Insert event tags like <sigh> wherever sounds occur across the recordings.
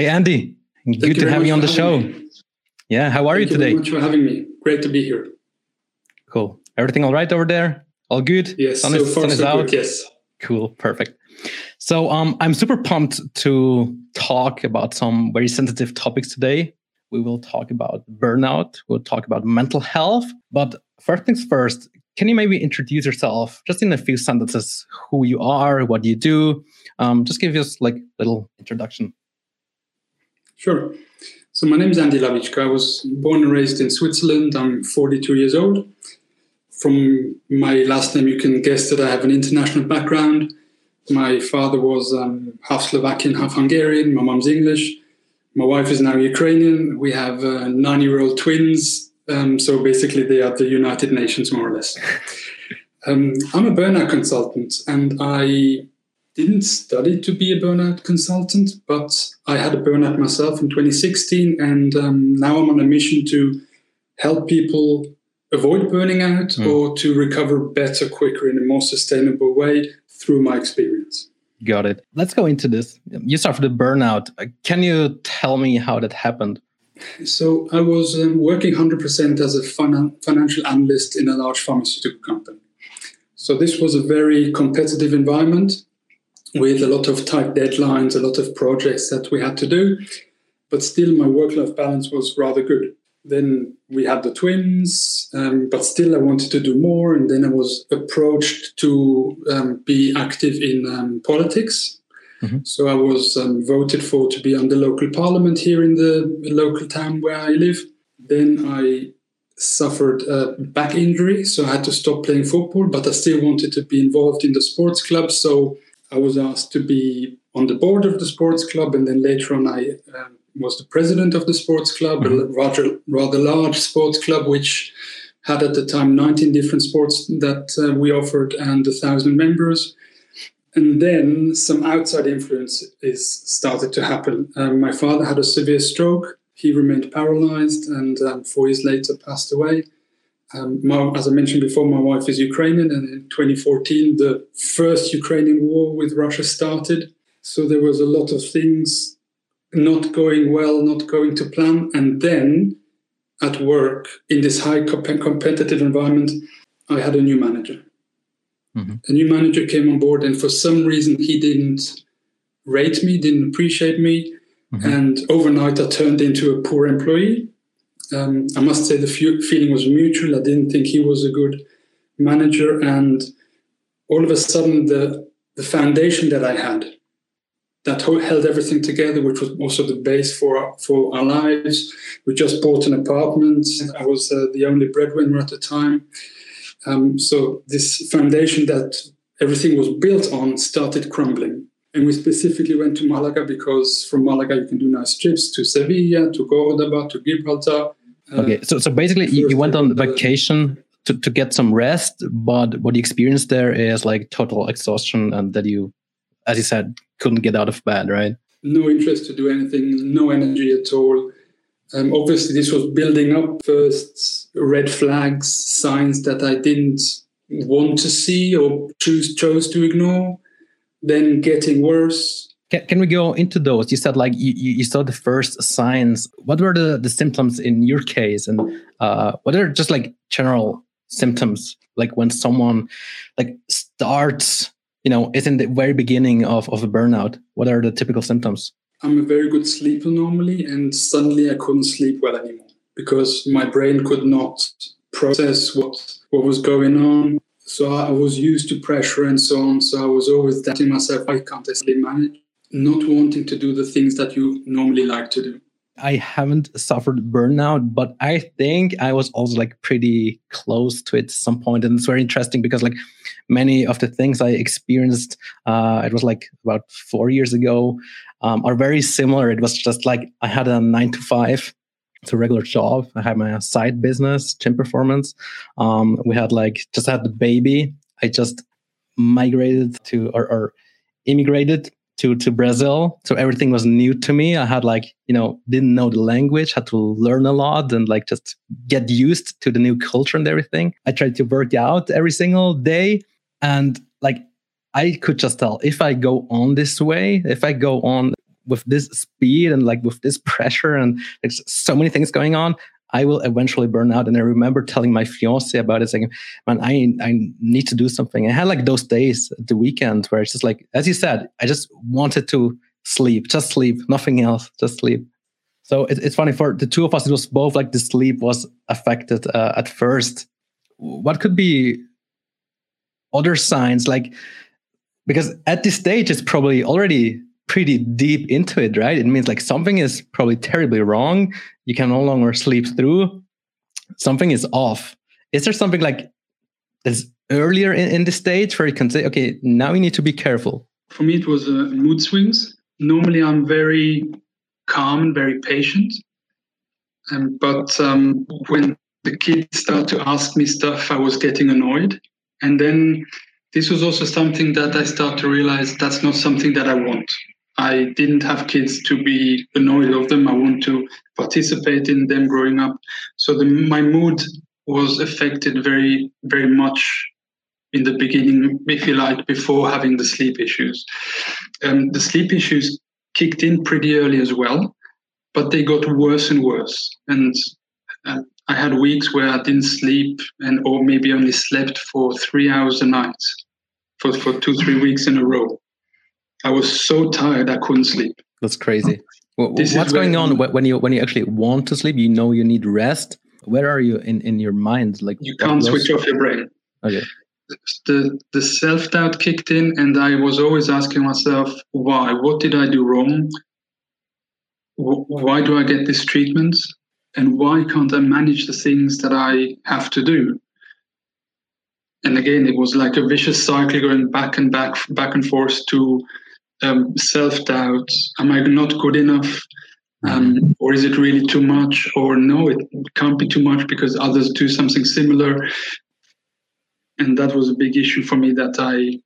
Hey, Andy. Thank good to have you on the show. Me. Yeah, how are Thank you today? Thank you very much for having me. Great to be here. Cool. Everything all right over there? All good? Yes, sun so is, far sun is so out. good. Yes. Cool, perfect. So um, I'm super pumped to talk about some very sensitive topics today. We will talk about burnout. We'll talk about mental health. But first things first, can you maybe introduce yourself just in a few sentences? Who you are, what you do? Um, just give us like a little introduction. Sure. So my name is Andy Lavichka. I was born and raised in Switzerland. I'm 42 years old. From my last name, you can guess that I have an international background. My father was um, half Slovakian, half Hungarian. My mom's English. My wife is now Ukrainian. We have uh, nine-year-old twins. Um, so basically, they are the United Nations, more or less. <laughs> Um, I'm a burnout consultant, and I didn't study to be a burnout consultant, but I had a burnout myself in 2016, and um, now I'm on a mission to help people avoid burning out mm. or to recover better, quicker, in a more sustainable way through my experience. Got it. Let's go into this. You suffered a burnout. Can you tell me how that happened? So I was um, working 100% as a fin- financial analyst in a large pharmaceutical company. So this was a very competitive environment with a lot of tight deadlines, a lot of projects that we had to do. But still, my work life balance was rather good. Then we had the twins, um, but still, I wanted to do more. And then I was approached to um, be active in um, politics. Mm-hmm. So I was um, voted for to be on the local parliament here in the local town where I live. Then I suffered a back injury, so I had to stop playing football, but I still wanted to be involved in the sports club. So I was asked to be on the board of the sports club, and then later on, I um, was the president of the sports club, mm-hmm. a rather rather large sports club, which had at the time 19 different sports that uh, we offered and a thousand members. And then some outside influence is started to happen. Um, my father had a severe stroke. He remained paralyzed, and um, four years later passed away. Um, my, as I mentioned before, my wife is Ukrainian, and in 2014, the first Ukrainian war with Russia started. So there was a lot of things not going well, not going to plan. And then at work, in this high comp- competitive environment, I had a new manager. Mm-hmm. A new manager came on board, and for some reason, he didn't rate me, didn't appreciate me. Mm-hmm. And overnight, I turned into a poor employee um, I must say the feeling was mutual. I didn't think he was a good manager, and all of a sudden, the the foundation that I had that held everything together, which was also the base for for our lives. We just bought an apartment. I was uh, the only breadwinner at the time. Um, so this foundation that everything was built on started crumbling. And we specifically went to Malaga because from Malaga you can do nice trips to Sevilla, to Cordoba, to Gibraltar. Okay, so so basically you, you went on vacation to, to get some rest, but what you experienced there is like total exhaustion and that you, as you said, couldn't get out of bed, right? No interest to do anything, no energy at all. Um, obviously, this was building up first red flags, signs that I didn't want to see or choose chose to ignore. Then getting worse, can, can we go into those? You said like you, you saw the first signs. What were the, the symptoms in your case? And uh, what are just like general symptoms? Like when someone like starts, you know, is in the very beginning of, of a burnout. What are the typical symptoms? I'm a very good sleeper normally, and suddenly I couldn't sleep well anymore because my brain could not process what what was going on. So I was used to pressure and so on. So I was always doubting myself, why can't I sleep manage? Not wanting to do the things that you normally like to do? I haven't suffered burnout, but I think I was also like pretty close to it at some point. And it's very interesting because like many of the things I experienced, uh, it was like about four years ago, um, are very similar. It was just like I had a nine to five. It's a regular job. I had my side business, gym performance. Um, we had like just had the baby. I just migrated to or, or immigrated to to Brazil. So everything was new to me. I had like, you know, didn't know the language, had to learn a lot and like just get used to the new culture and everything. I tried to work out every single day and like I could just tell if I go on this way, if I go on with this speed and like with this <laughs> pressure and there's so many things going on, I will eventually burn out. And I remember telling my fiance about it, saying, man, I, I need to do something. I had like those days at the weekend where it's just like, as you said, I just wanted to sleep, just sleep, nothing else, just sleep. So it, it's funny for the two of us, it was both like the sleep was affected uh, at first. What could be other signs like, because at this stage, it's probably already pretty deep into it, right? It means like something is probably terribly wrong. You can no longer sleep through. Something is off. Is there something like that's earlier in, in the stage where you can say, okay, now we need to be careful? For me, it was uh, mood swings. Normally, I'm very calm and very patient. Um, but um, when the kids start to ask me stuff, I was getting annoyed. And then this was also something that I start to realize that's not something that I want. I didn't have kids to be annoyed of them. I want to participate in them growing up. So the, my mood was affected very, very much in the beginning, if you like, before having the sleep issues. Um, the sleep issues kicked in pretty early as well, but they got worse and worse. And uh, I had weeks where I didn't sleep and or maybe only slept for three hours a night for, for two, three weeks in a row. I was so tired I couldn't sleep. That's crazy. This What's going on when you when you actually want to sleep? You know you need rest. Where are you in in your mind? Like you can't switch off your brain. Okay. The the self doubt kicked in, and I was always asking myself, why? What did I do wrong? Why do I get this treatment? And why can't I manage the things that I have to do? And again, it was like a vicious cycle going back and back, back and forth to um, self doubt. Am I not good enough? Um, mm-hmm. or is it really too much? Or no, it can't be too much because others do something similar. And that was a big issue for me that I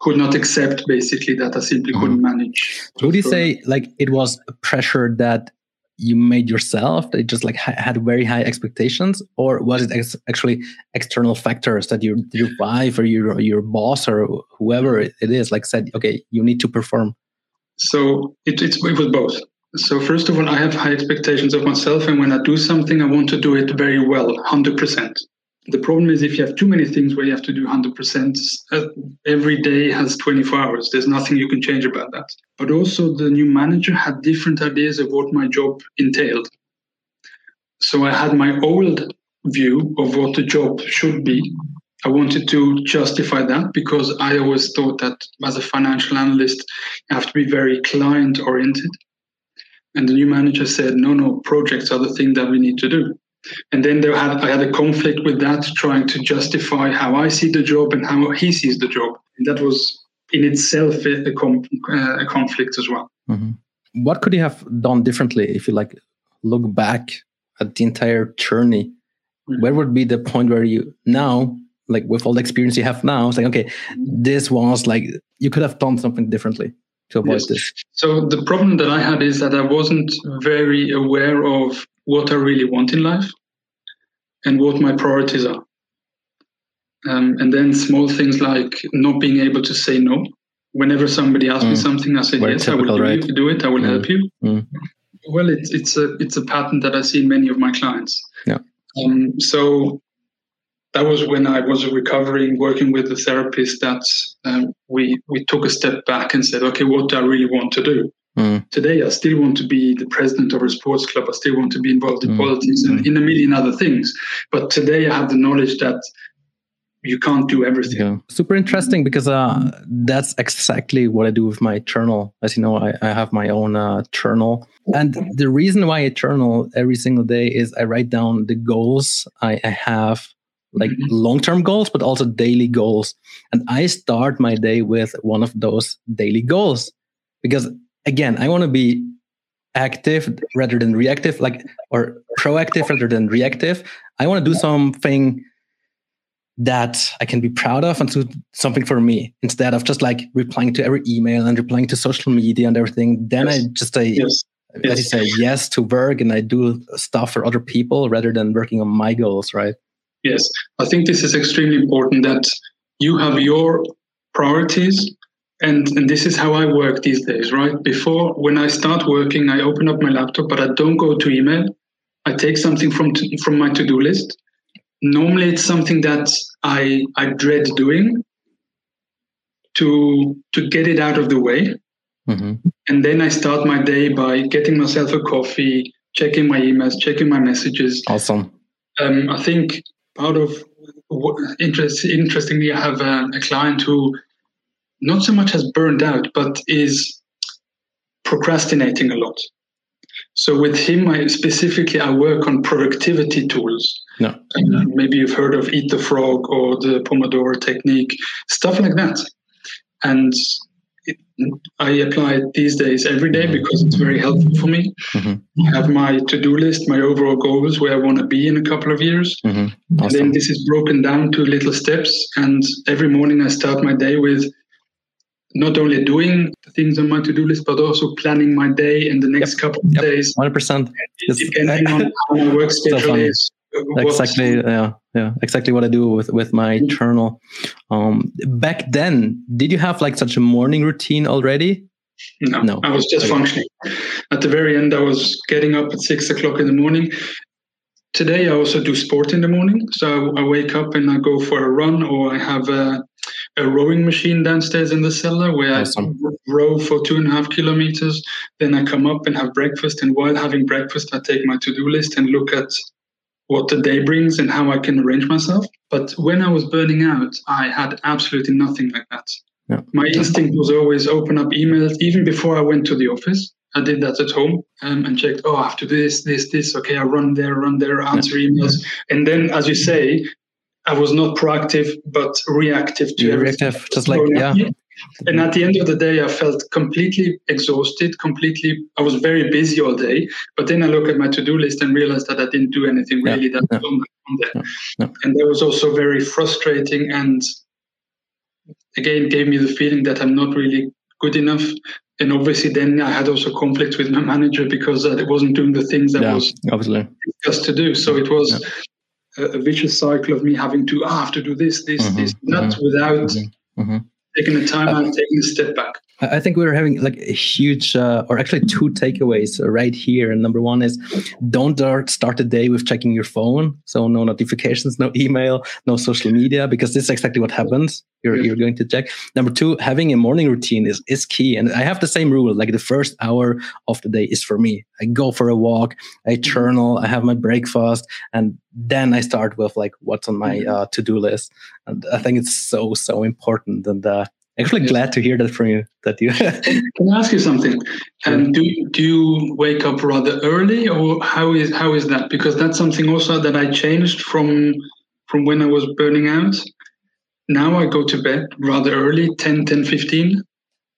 could not accept, basically, that I simply mm-hmm. couldn't manage. Would you say like it was pressure that you made yourself that just like had very high expectations? Or was it ex- actually external factors that your your wife or your your boss or whoever it is like said okay you need to perform so it, it, it was both. So first of all i have high expectations of myself and when i do something i want to do it very well 100% the problem is if you have too many things where you have to do 100%, uh, every day has 24 hours. There's nothing you can change about that. But also, the new manager had different ideas of what my job entailed. So I had my old view of what the job should be. I wanted to justify that because I always thought that as a financial analyst, you have to be very client oriented. And the new manager said, no, no, projects are the thing that we need to do. And then there had, I had a conflict with that, trying to justify how I see the job and how he sees the job. And that was in itself a, com- uh, a conflict as well. Mm-hmm. What could you have done differently if you like look back at the entire journey? Mm-hmm. Where would be the point where you now, like with all the experience you have now, saying, okay, this was like you could have done something differently to avoid yes. this? So the problem that I had is that I wasn't very aware of what I really want in life and what my priorities are. Um, and then small things like not being able to say no. Whenever somebody asks mm. me something, I say Very yes, typical, I will do, right? do, it. I will mm. help you. Mm. Well, it's it's a it's a pattern that I see in many of my clients. Yeah. Um, so that was when I was recovering, working with the therapist. That um, we we took a step back and said, okay, what do I really want to do? Mm. Today, I still want to be the president of a sports club. I still want to be involved in mm. politics and in a million other things. But today, I have the knowledge that you can't do everything. Yeah. Super interesting because uh, that's exactly what I do with my journal. As you know, I, I have my own uh, journal. And the reason why I journal every single day is I write down the goals I, I have, like mm-hmm. long term goals, but also daily goals. And I start my day with one of those daily goals because again, I want to be active rather than reactive, like or proactive rather than reactive. I want to do something that I can be proud of and do something for me instead of just like replying to every email and replying to social media and everything. Then yes. I just say, yes. yes. I say yes to work and I do stuff for other people rather than working on my goals, right? Yes, I think this is extremely important that you have your priorities and and this is how I work these days, right? Before when I start working, I open up my laptop, but I don't go to email. I take something from to, from my to do list. Normally, it's something that I I dread doing to to get it out of the way, mm-hmm. and then I start my day by getting myself a coffee, checking my emails, checking my messages. Awesome. Um, I think part of interest, interestingly, I have a, a client who not so much has burned out, but is procrastinating a lot. So with him, I specifically I work on productivity tools. No. Uh, maybe you've heard of Eat the Frog or the Pomodoro technique, stuff like that. And it, I apply it these days every day because it's very helpful for me. Mm-hmm. I have my to-do list, my overall goals, where I want to be in a couple of years, mm-hmm. awesome. and then this is broken down to little steps. And every morning I start my day with not only doing the things on my to-do list, but also planning my day in the next yep. couple of yep. days. Hundred percent. Depending on <laughs> how my work schedule is. Exactly. Yeah. Yeah. Exactly what I do with with my mm-hmm. journal. Um, back then, did you have like such a morning routine already? No, no. I was just okay. functioning. At the very end, I was getting up at six o'clock in the morning. Today, I also do sport in the morning. So I wake up and I go for a run, or I have a a rowing machine downstairs in the cellar where awesome. I row for two and a half kilometers. Then I come up and have breakfast. And while having breakfast, I take my to do list and look at what the day brings and how I can arrange myself. But when I was burning out, I had absolutely nothing like that. Yeah. My instinct was always open up emails, even before I went to the office. I did that at home um, and checked, oh, I have to do this, this, this. Okay, I run there, run there, answer yeah. emails. And then, as you say, I was not proactive but reactive to everything. reactive, just like yeah. And at the end of the day, I felt completely exhausted. Completely, I was very busy all day. But then I look at my to-do list and realized that I didn't do anything really yeah, that yeah. on there. Yeah, and that was also very frustrating. And again, gave me the feeling that I'm not really good enough. And obviously, then I had also conflict with my <laughs> manager because I wasn't doing the things that was obviously discussed to do. So it was a, vicious cycle of me having to ah, have to do this, this, mm-hmm, this, that mm-hmm, without mm-hmm, mm-hmm. taking the time out, taking a step back. I think we're having like a huge, uh, or actually two takeaways right here. And number one is don't start the day with checking your phone. So no notifications, no email, no social media, because this is exactly what happens. You're, you're going to check. Number two, having a morning routine is, is key. And I have the same rule. Like the first hour of the day is for me. I go for a walk, I mm-hmm. journal, I have my breakfast, and then I start with like what's on my mm-hmm. uh, to-do list. And I think it's so, so important. And uh, actually glad to hear that from you. That you <laughs> can I ask you something? Um, do do you wake up rather early, or how is how is that? Because that's something also that I changed from from when I was burning out. Now I go to bed rather early, 10, 10, 15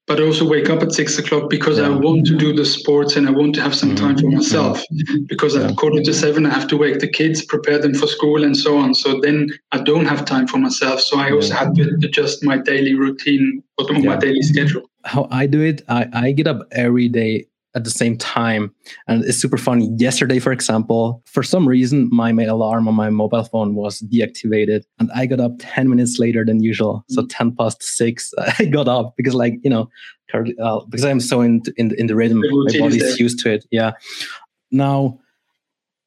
but I also wake up at six o'clock because yeah. I want to do the sports and I want to have some time for mm-hmm. myself. Because yeah. at quarter to seven, I have to wake the kids, prepare them for school, and so on. So then I don't have time for myself. So I also had to adjust my daily routine or my daily schedule. How I do it, I, I get up every day at the same time. And it's super funny. Yesterday, for example, for some reason, my, alarm on my mobile phone was deactivated and I got up 10 minutes later than usual. So mm. 10 past six, <laughs> I got up because like, you know, uh, because I'm so in, in, in the rhythm, my body's used to it. Yeah. Now,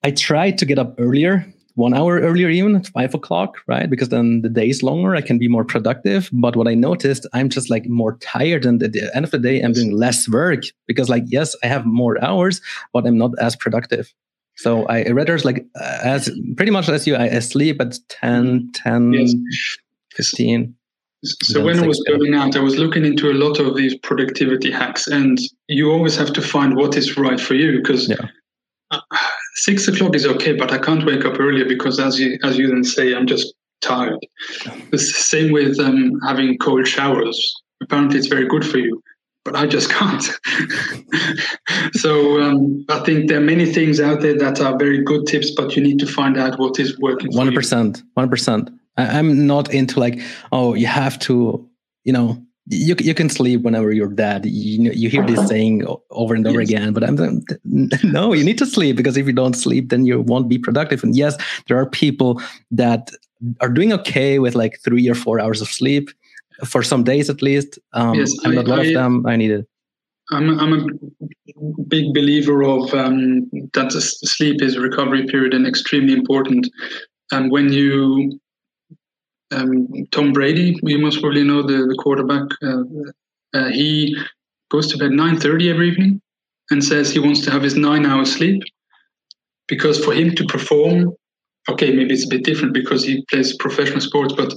I tried to get up earlier one hour earlier, even at five o'clock, right? Because then the day is longer, I can be more productive. But what I noticed, I'm just like more tired. And at the end of the day, I'm doing less work because, like, yes, I have more hours, but I'm not as productive. So I rather like uh, as pretty much as you, I, sleep at 10, mm-hmm. 10, yes. 15. So when I was burning out, I was looking into a lot of these productivity hacks, and you always have to find what is right for you because yeah. Six o'clock is okay, but I can't wake up earlier because, as you as you then say, I'm just tired. The same with um, having cold showers. Apparently, it's very good for you, but I just <laughs> can't. so um, I think there are many things out there that are very good tips, but you need to find out what is working. One percent, one percent. I'm not into like, oh, you have to, you know, you you can sleep whenever you're dead. You you hear this saying over and over yes. again, but I'm <laughs> no, you need to sleep because if you don't sleep, then you won't be productive. And yes, there are people that are doing okay with like three or four hours of sleep. for some days at least. Um, yes, I'm not one of them. I need it. I'm, I'm a big believer of um, that sleep is recovery period and extremely important. And when you, um, Tom Brady, you must probably know the, the quarterback, uh, uh, he goes to bed 9.30 every evening and says he wants to have his nine hours sleep because for him to perform, okay, maybe it's a bit different because he plays professional sports, but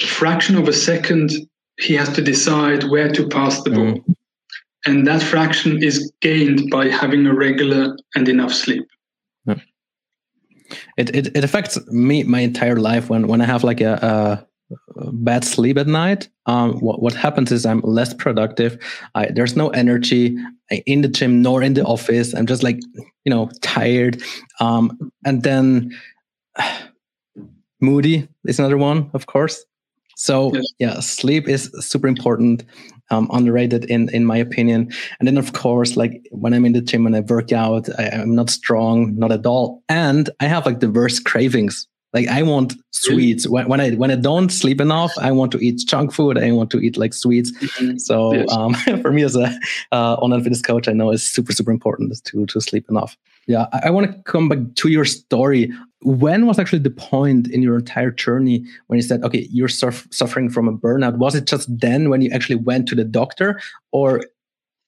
a fraction of a second, he has to decide where to pass the ball. Mm. And that fraction is gained by having a regular and enough sleep. It, it, it affects me my entire life when, when I have like a, a bad sleep at night. Um, what, what happens is I'm less productive. I, there's no energy in the gym nor in the office. I'm just like, you know, tired. Um, and then <sighs> moody is another one, of course. So yes. yeah, sleep is super important, um, underrated in in my opinion. And then of course, like when I'm in the gym and I work out, I, am not strong, not at all, and I have like the worst cravings. Like I want sweets when, when I when I don't sleep enough. I want to eat junk food. I want to eat like sweets. Mm-hmm. So um, <laughs> for me as a uh, online fitness coach, I know it's super super important to to sleep enough. Yeah, I, I want to come back to your story. When was actually the point in your entire journey when you said okay you're suffering from a burnout was it just then when you actually went to the doctor? Or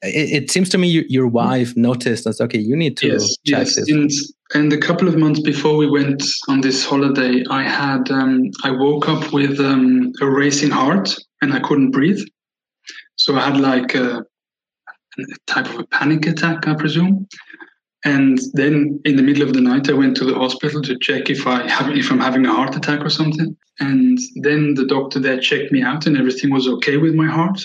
it, it seems to me you, your wife noticed and said okay you need to yes, check yes. this. And, and a couple of months before we went on this holiday i had um, i woke up with um, a racing heart and i couldn't breathe. So i had like a, a type of a panic attack i presume and then in the middle of the night, I went to the hospital to check if I have if I'm having a heart attack or something. And then the doctor there checked me out, and everything was okay with my heart.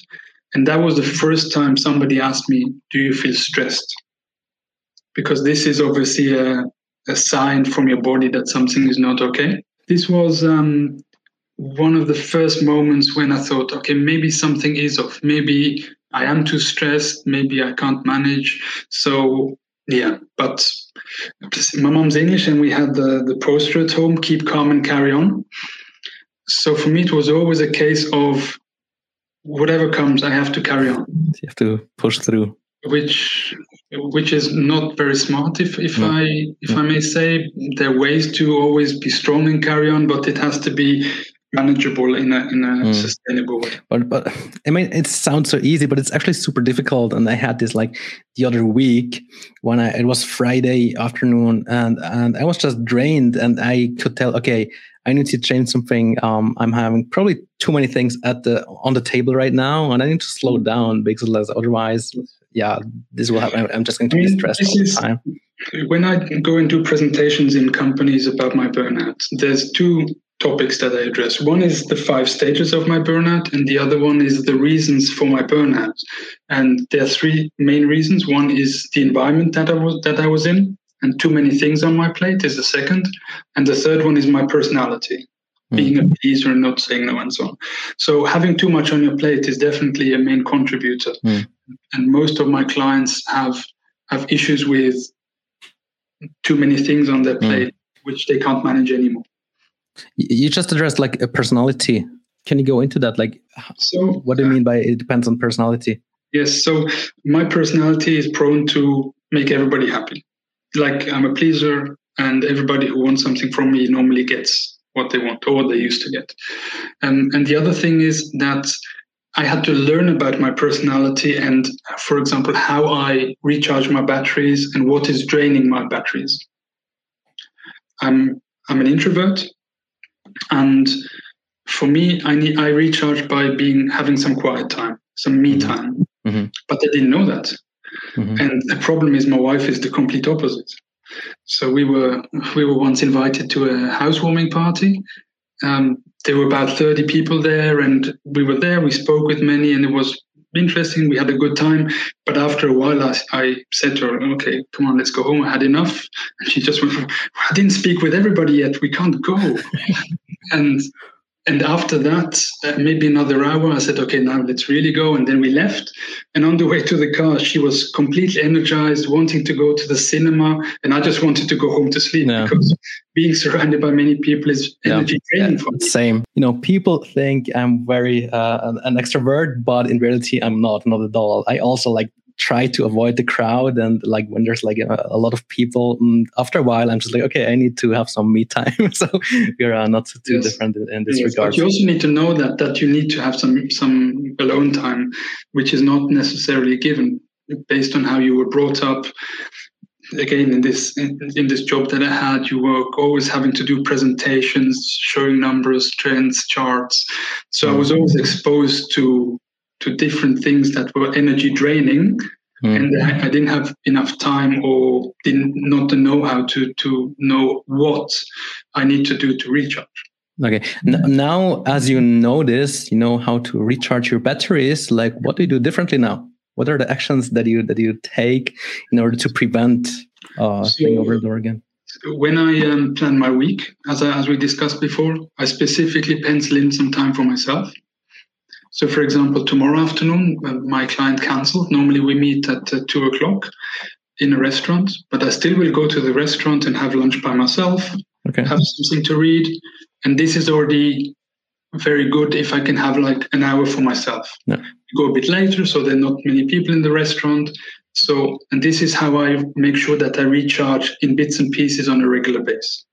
And that was the first time somebody asked me, "Do you feel stressed?" Because this is obviously a, a sign from your body that something is not okay. This was um, one of the first moments when I thought, okay, maybe something is off. Maybe I am too stressed. Maybe I can't manage. So yeah, but my mom's English, and we had the the poster at home: "Keep calm and carry on." So for me, it was always a case of whatever comes, I have to carry on. You have to push through. Which, which is not very smart, if if no. I if no. I may say. There are ways to always be strong and carry on, but it has to be manageable in a in a mm. sustainable way. But but I mean it sounds so easy, but it's actually super difficult. And I had this like the other week when I it was Friday afternoon and and I was just drained and I could tell okay I need to change something. Um, I'm having probably too many things at the on the table right now, and I need to slow down because otherwise, yeah, this will happen. I'm just going to be stressed all the time. When I go and do presentations in companies about my burnout, there's two topics that I address. One is the five stages of my burnout, and the other one is the reasons for my burnout. And there are three main reasons. One is the environment that I was that I was in, and too many things on my plate is the second. And the third one is my personality, mm. being a pleaser and not saying no and so on. So having too much on your plate is definitely a main contributor. Mm. And most of my clients have have issues with too many things on their hmm. plate, mm. which they can't manage anymore. You just addressed like a personality. Can you go into that? Like, so what do you mean by it depends on personality? Yes. So my personality is prone to make everybody happy. Like I'm a pleaser, and everybody who wants something from me normally gets what they want or what they used to get. And and the other thing is that I had to learn about my personality and, for example, how I recharge my batteries and what is draining my batteries. I'm I'm an introvert, and for me, I need I recharge by being having some quiet time, some me mm-hmm. time. Mm-hmm. But I didn't know that. Mm-hmm. And the problem is my wife is the complete opposite. So we were we were once invited to a housewarming party. Um, there were about 30 people there and we were there, we spoke with many and it was interesting. We had a good time. But after a while, I, I, said to her, okay, come on, let's go home. I had enough. And she just went, I didn't speak with everybody yet. We can't go. <laughs> and and after that, uh, maybe another hour, I said, okay, now let's really go. And then we left. And on the way to the car, she was completely energized, wanting to go to the cinema. And I just wanted to go home to sleep yeah. because being surrounded by many people is energy yeah. draining yeah. for me. Same. You know, people think I'm very uh, an, an extrovert, but in reality, I'm not, not at all. I also like try to avoid the crowd and like when there's like a, a lot of people mm, after a while i'm just like okay i need to have some me time. <laughs> So we're uh, not too yes. different in, in this yes, regard. but you also need to know that that you need to have some some alone time which is not necessarily given based on how you were brought up. Again in this in, in, this job that i had you were always having to do presentations showing numbers trends charts. So i was always exposed to to different things that were energy draining mm. and I, I, didn't have enough time or didn't not know how to to know what i need to do to recharge okay N- now as you know this you know how to recharge your batteries like what do you do differently now what are the actions that you that you take in order to prevent uh so, thing over and over again when I um, plan my week, as, I, as we discussed before, I specifically pencil in some time for myself. So, for example, tomorrow afternoon, uh, my client canceled. Normally, we meet at uh, two o'clock in a restaurant, but I still will go to the restaurant and have lunch by myself, okay. have something to read. And this is already very good if I can have like an hour for myself. Yeah. Go a bit later, so there are not many people in the restaurant. So, and this is how I make sure that I recharge in bits and pieces on a regular basis.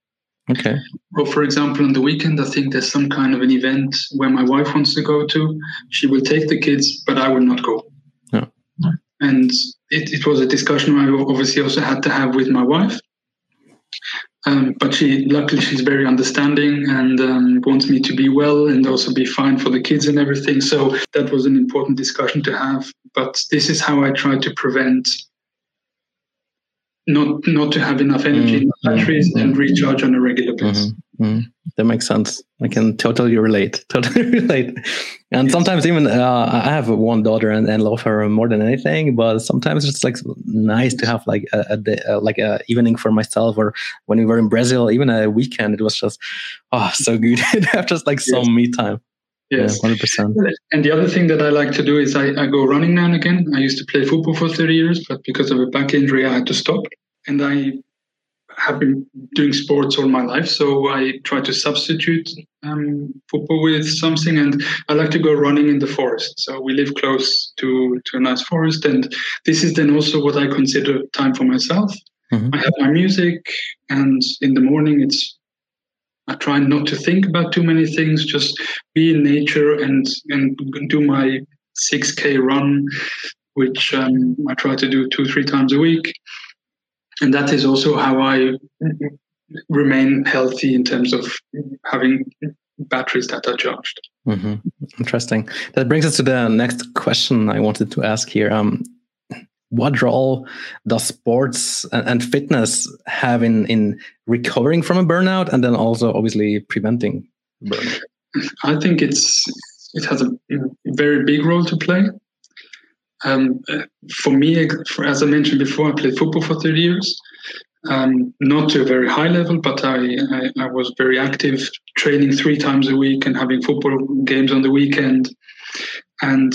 Okay. Or for example, on the weekend, I think there's some kind of an event where my wife wants to go to. She will take the kids, but I will not go. No. And it, it was a discussion I obviously also had to have with my wife. Um, but she, luckily, she's very understanding and um, wants me to be well and also be fine for the kids and everything. So that was an important discussion to have. But this is how I try to prevent not not to have enough energy mm-hmm. in the batteries mm-hmm. and recharge on a regular basis. Mm-hmm. mm-hmm. That makes sense. I can totally relate. <laughs> Totally relate. And yes. sometimes even uh, I have one daughter and, and love her more than anything. But sometimes it's like nice to have like a, a day, uh, like a evening for myself. Or when we were in Brazil, even a weekend, it was just oh so good <laughs> to have just like some yes. me time. Yes, hundred yeah, percent. And the other thing that I like to do is I, I go running now and again. I used to play football for thirty years, but because of a back injury, I had to stop. And I have been doing sports all my life, so I try to substitute um, football with something. And I like to go running in the forest. So we live close to to a nice forest, and this is then also what I consider time for myself. Mm-hmm. I have my music, and in the morning it's I try not to think about too many things, just be in nature and and do my 6k run, which um, I try to do two three times a week, and that is also how I remain healthy in terms of having batteries that are charged. Mm-hmm. Interesting. That brings us to the next question I wanted to ask here. Um, what role does sports and fitness have in in recovering from a burnout and then also obviously preventing burnout i think it's it has a very big role to play um, for me for, as i mentioned before i played football for 30 years um, not to a very high level but I, I, I was very active training three times a week and having football games on the weekend and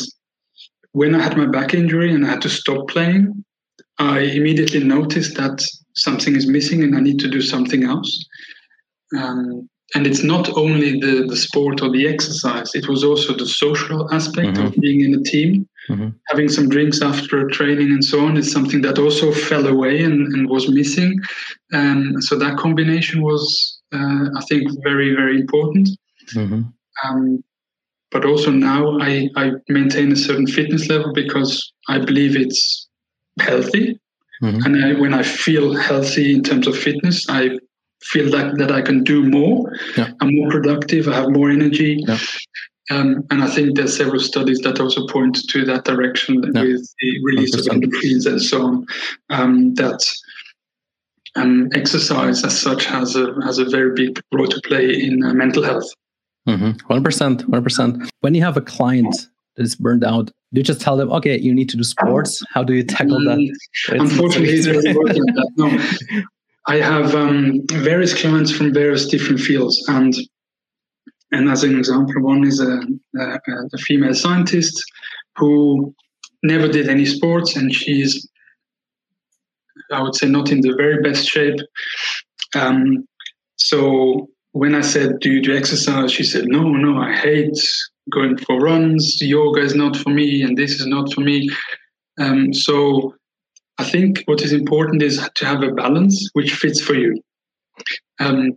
when I had my back injury and I had to stop playing, I immediately noticed that something is missing and I need to do something else. Um, and it's not only the, the sport or the exercise, it was also the social aspect mm-hmm. of being in a team. Mm-hmm. Having some drinks after training and so on is something that also fell away and, and was missing. And so that combination was, uh, I think, very, very important. Mm-hmm. Um, but also now I, I maintain a certain fitness level because I believe it's healthy. Mm-hmm. And I, when I feel healthy in terms of fitness, I feel that, that I can do more. Yeah. I'm more productive. I have more energy. Yeah. Um, and I think there's several studies that also point to that direction yeah. with the release 100%. of endorphins and so on. Um, that um, exercise as such has a has a very big role to play in uh, mental health. Mm-hmm. One percent, one percent. When you have a client that is burned out, do you just tell them, okay, you need to do sports? How do you tackle that? Mm, unfortunately, it's important. That. No, <laughs> I have um, various clients from various different fields, and And as an example, one is a, a, a female scientist who never did any sports, and she's, I would say, not in the very best shape. Um, so when I said, "Do you do exercise?" she said, "No, no, I hate going for runs. Yoga is not for me, and this is not for me." Um, so I think what is important is to have a balance which fits for you. Um,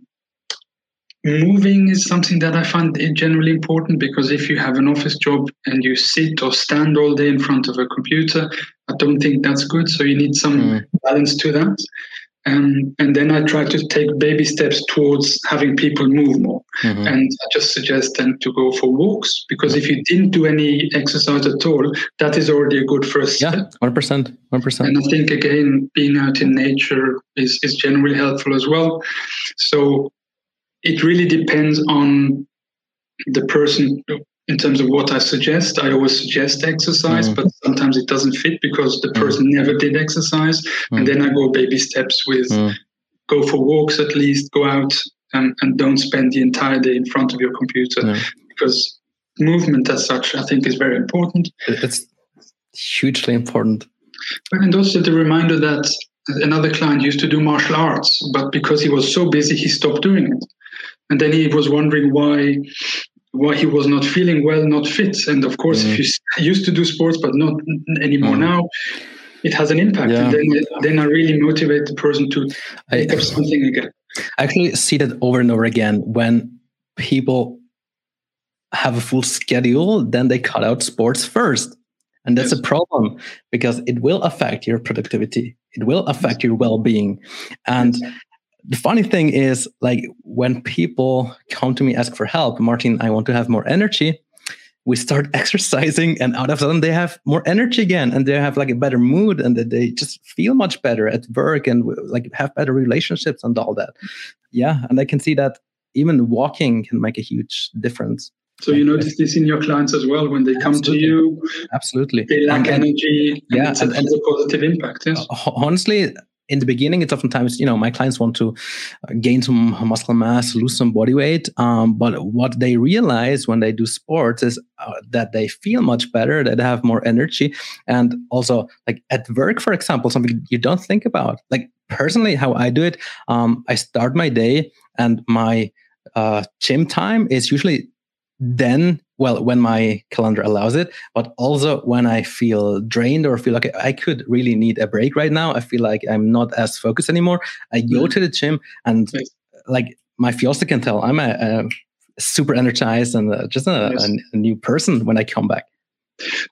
moving is something that I find generally important because if you have an office job and you sit or stand all day in front of a computer, I don't think that's good. So you need some mm. balance to that. Um, and then I try to take baby steps towards having people move more. Mm-hmm. And I just suggest them to go for walks because if you didn't do any exercise at all, that is already a good first yeah, step. Yeah, 100%. 100%. And I think, again, being out in nature is, is generally helpful as well. So it really depends on the person in terms of what I suggest. I always suggest exercise, mm. but sometimes it doesn't fit because the mm. person mm. never did exercise. Mm. And then I go baby steps with mm. go for walks at least, go out and, and don't spend the entire day in front of your computer because movement as such, I think, is very important. It's hugely important. And also the reminder that another client used to do martial arts, but because he was so busy, he stopped doing it. And then he was wondering why why he was not feeling well, not fit. And of course, mm. if you used to do sports but not anymore mm. now, it has an impact. Yeah. And then, then I really motivate the person to pick I, up something again. I actually see that over and over again when people have a full schedule, then they cut out sports first. And that's yes. a problem because it will affect your productivity. It will affect your well-being. And yes the funny thing is like when people come to me ask for help martin i want to have more energy we start <laughs> exercising and out of sudden they have more energy again and they have like a better mood and they just feel much better at work and like have better relationships and all that yeah and i can see that even walking can make a huge difference so you notice this in your clients as well when they come Absolutely. to you. Absolutely, they lack and, energy. And yeah, it's a, and, a positive impact. Yes. Honestly, in the beginning, it's oftentimes, you know, my clients want to uh, gain some muscle mass, lose some body weight. Um, but what they realize when they do sports is uh, that they feel much better, that they have more energy. And also, like at work, for example, something you don't think about. Like personally, how I do it, um, I start my day and my uh, gym time is usually then well when my calendar allows it but also when i feel drained or feel like i could really need a break right now i feel like i'm not as focused anymore. I go mm-hmm. to the gym and like my fiance can tell i'm a, a super energized and uh, just a, a, a new person when i come back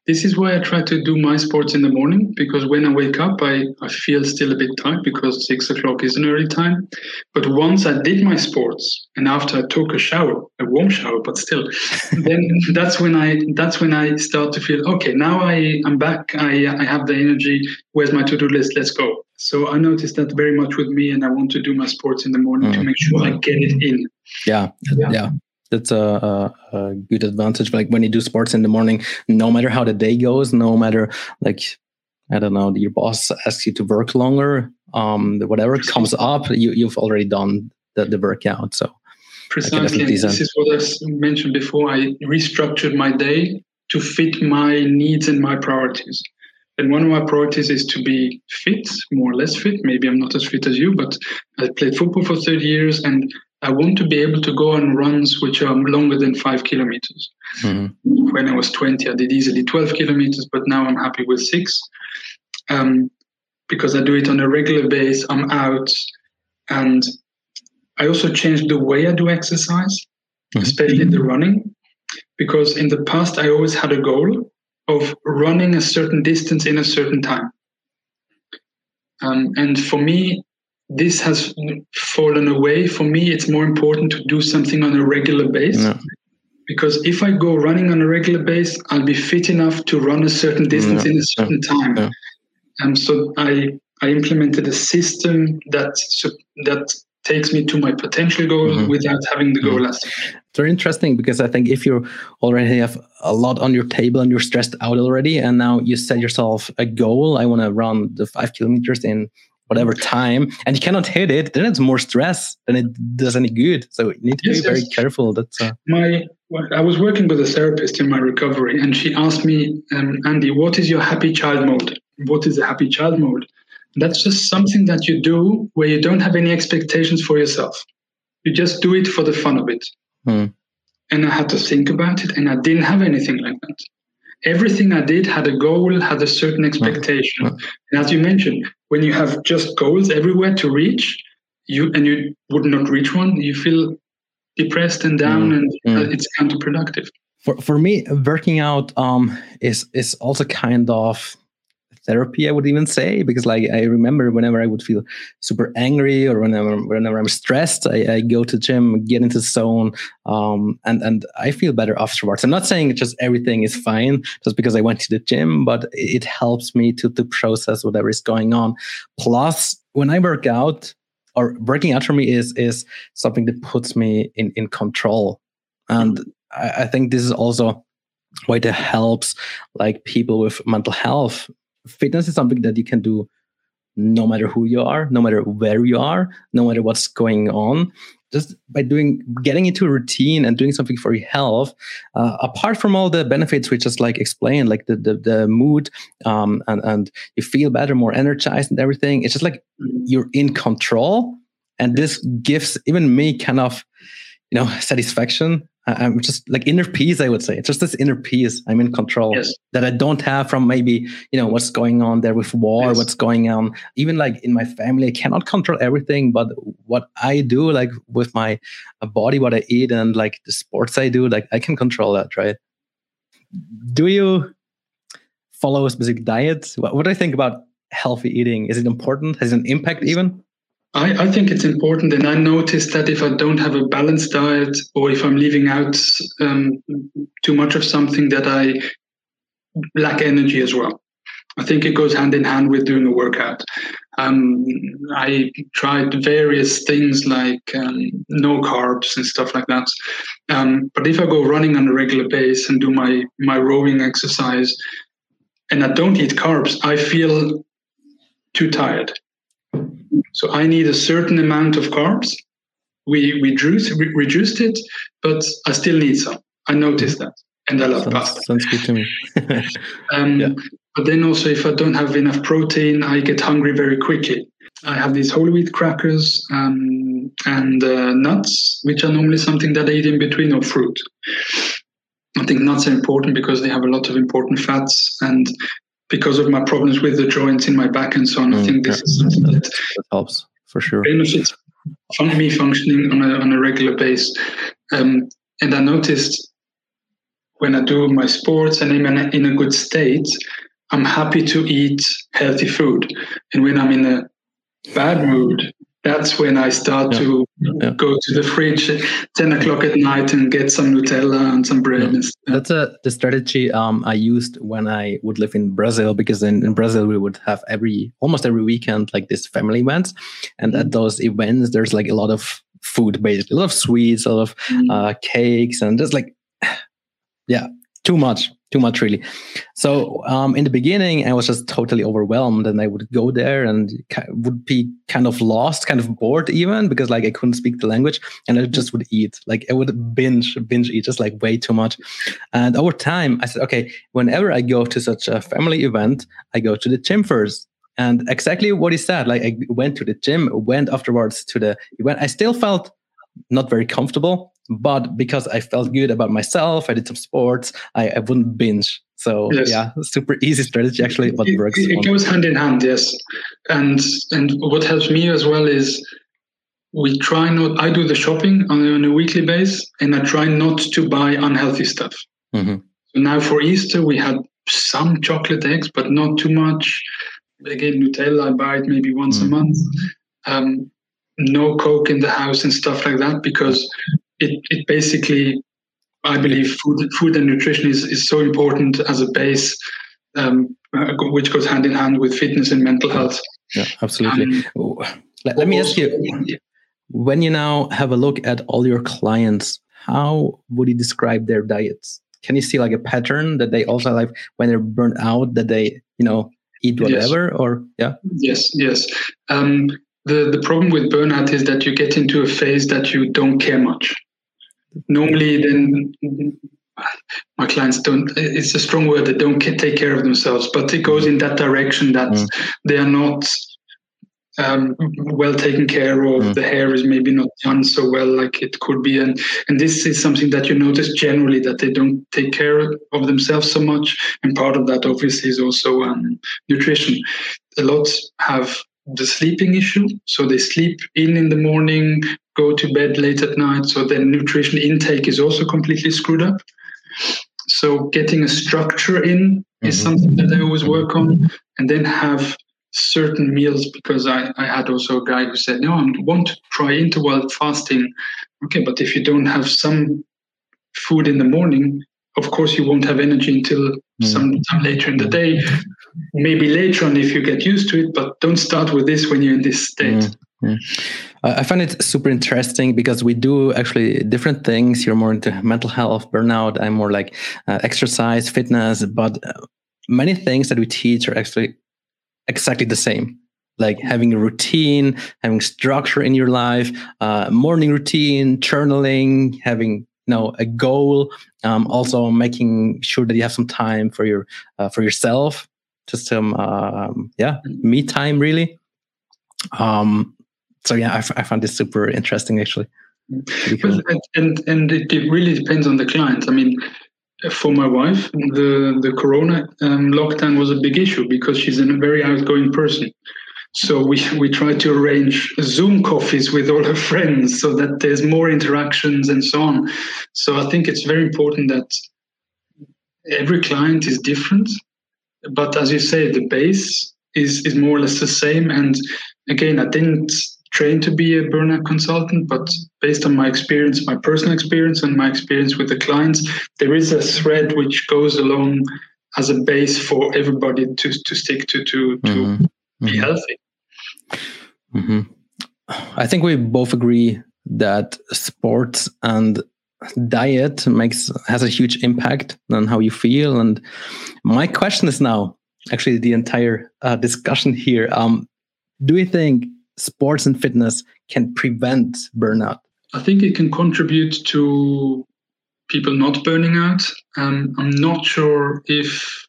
this is why I try to do my sports in the morning because when I wake up, I, I feel still a bit tired because six o'clock is an early time. But once I did my sports and after I took a shower, a warm shower, but still, <laughs> then that's when I that's when I start to feel okay. Now I I'm back. I I have the energy. Where's my to do list? Let's go. So I noticed that very much with me, and I want to do my sports in the morning mm. to make sure I get it in. Yeah, yeah. yeah that's a, a, a, good advantage. Like when you do sports in the morning, no matter how the day goes, no matter like I don't know, your boss asks you to work longer, um, whatever comes up, you you've already done the, the workout. So precisely, this is what I mentioned before. I restructured my day to fit my needs and my priorities. And one of my priorities is to be fit, more or less fit. Maybe I'm not as fit as you, but I played football for 30 years and I want to be able to go on runs which are longer than five kilometers. Mm-hmm. When I was 20, I did easily 12 kilometers, but now I'm happy with six um, because I do it on a regular base. I'm out and I also changed the way I do exercise, mm-hmm. especially the running, because in the past I always had a goal of running a certain distance in a certain time. Um, and for me, this has fallen away. For me, it's more important to do something on a regular basis. No. Because if I go running on a regular base, I'll be fit enough to run a certain distance no. in a certain time. No. And so I I implemented a system that that takes me to my potential goal mm-hmm. without having the goal mm-hmm. as very interesting because I think if you already have a lot on your table and you're stressed out already, and now you set yourself a goal, I want to run the five kilometers in whatever time and you cannot hit it, then it's more stress than it does any good. So you need to yes, be very yes. careful. That's uh... my. I was working with a therapist in my recovery, and she asked me, um, Andy, what is your happy child mode? What is a happy child mode? That's just something that you do where you don't have any expectations for yourself. You just do it for the fun of it. Hmm. And I had to think about it, and I didn't have anything like that everything I did had a goal, had a certain expectation. And as you mentioned, when you have just goals everywhere to reach, you and you would not reach one, you feel depressed and down, mm. and mm. it's counterproductive. For for me, working out um, is is also kind of therapy i would even say because like i remember whenever i would feel super angry or whenever whenever i'm stressed i, I go to gym get into the zone um, and and i feel better afterwards. I'm not saying just everything is fine just because i went to the gym but it helps me to to process whatever is going on. Plus when i work out or working out for me is is something that puts me in in control. And I, I think this is also why it helps like people with mental health fitness is something that you can do no matter who you are, no matter where you are, no matter what's going on. Just by doing, getting into a routine and doing something for your health, uh, apart from all the benefits we just like explained, like the the, the mood, um, and and you feel better, more energized, and everything. It's just like you're in control, and this gives even me kind of, you know, satisfaction I'm just like inner peace, I would say. It's just this inner peace. I'm in control yes. that I don't have from maybe, you know, what's going on there with war, yes. what's going on. Even like in my family, I cannot control everything, but what I do, like with my uh, body, what I eat, and like the sports I do, like I can control that, right? Do you follow a specific diet? What, what do I think about healthy eating? Is it important? Has it an impact even? I, I, think it's important, and I notice that if I don't have a balanced diet or if I'm leaving out um, too much of something, that I lack energy as well. I think it goes hand in hand with doing a workout. Um, I tried various things like um, no carbs and stuff like that. Um, but if I go running on a regular base and do my my rowing exercise, and I don't eat carbs, I feel too tired. So I need a certain amount of carbs. We we reduced, re- reduced it, but I still need some. I noticed that, and I love sounds, pasta. Sounds good to me. <laughs> um, yeah. But then also, if I don't have enough protein, I get hungry very quickly. I have these whole wheat crackers um, and uh, nuts, which are normally something that I eat in between, or fruit. I think nuts are important because they have a lot of important fats, and because of my problems with the joints in my back and so on. Mm, I think this yeah. is something that, that, helps for sure. Benefits from me functioning on a, on a regular base. Um, and I noticed when I do my sports and I'm in a, in a good state, I'm happy to eat healthy food. And when I'm in a bad mood, that's when I start yeah. to yeah. go to the fridge at 10 o'clock at night and get some Nutella and some bread. Yeah. That's a, the strategy um, I used when I would live in Brazil, because in, in Brazil, we would have every, almost every weekend, like this family events. And mm-hmm. at those events, there's like a lot of food, basically, a lot of sweets, a lot of mm-hmm. uh, cakes, and just like, <sighs> yeah, too much too much really. So um, in the beginning i was just totally overwhelmed and i would go there and would be kind of lost kind of bored even because like i couldn't speak the language and i just would eat. Like i would binge binge eat just like way too much. And over time i said okay whenever i go to such a family event i go to the gym first. And exactly what he said like i went to the gym went afterwards to the event. I still felt not very comfortable but because I felt good about myself, I did some sports, I, I wouldn't binge. So yes. yeah, <laughs> super easy strategy actually, but it, works. It, it goes hand in hand, yes. And and what helps me as well is we try not. I do the shopping on, on a weekly base, and I try not to buy unhealthy stuff. Mm-hmm. So now for Easter we had some chocolate eggs, but not too much. Again, Nutella I buy it maybe once mm-hmm. a month. Um, no Coke in the house and stuff like that because it, it basically, I believe food, food and nutrition is, is so important as a base, um, uh, which goes hand in hand with fitness and mental health. Yeah, absolutely. Um, let, let me ask you when you now have a look at all your clients, how would you describe their diets? Can you see like a pattern that they also like when they're burnt out that they, you know, eat whatever yes. or yeah yes yes um, the the problem with burnout is that you get into a phase that you don't care much normally then my clients don't it's a strong word they don't take care of themselves but it goes in that direction that mm. they are not um, well taken care of. Mm. The hair is maybe not done so well like it could be, and and this is something that you notice generally that they don't take care of themselves so much. And part of that, obviously, is also um, nutrition. A lot have the sleeping issue, so they sleep in in the morning, go to bed late at night, so their nutrition intake is also completely screwed up. So getting a structure in mm-hmm. is something that I always work on, and then have certain meals because I, I had also a guy who said, No, I want to try interval fasting. Okay, but if you don't have some food in the morning, of course you won't have energy until mm. some time later in the day. Maybe later on if you get used to it, but don't start with this when you're in this state. Mm. Mm. I find it super interesting because we do actually different things. You're more into mental health, burnout. I'm more like uh, exercise, fitness, but uh, many things that we teach are actually exactly the same like having a routine having structure in your life uh, morning routine journaling having you know a goal um, also making sure that you have some time for your uh, for yourself just some um, yeah me time really. Um, so yeah I, I found this super interesting actually. And, and and it really depends on the client. I mean for my wife, the the Corona um, lockdown was a big issue because she's a very outgoing person. So we we try to arrange Zoom coffees with all her friends so that there's more interactions and so on. So I think it's very important that every client is different, but as you say, the base is is more or less the same. And again, I didn't train to be a burnout consultant, but based on my experience, my personal experience, and my experience with the clients, there is a thread which goes along as a base for everybody to to stick to to to mm-hmm. be mm-hmm. healthy. Mm-hmm. I think we both agree that sports and diet makes has a huge impact on how you feel. And my question is now, actually, the entire uh, discussion here. Um, do you think sports and fitness can prevent burnout? I think it can contribute to people not burning out. Um, I'm not sure if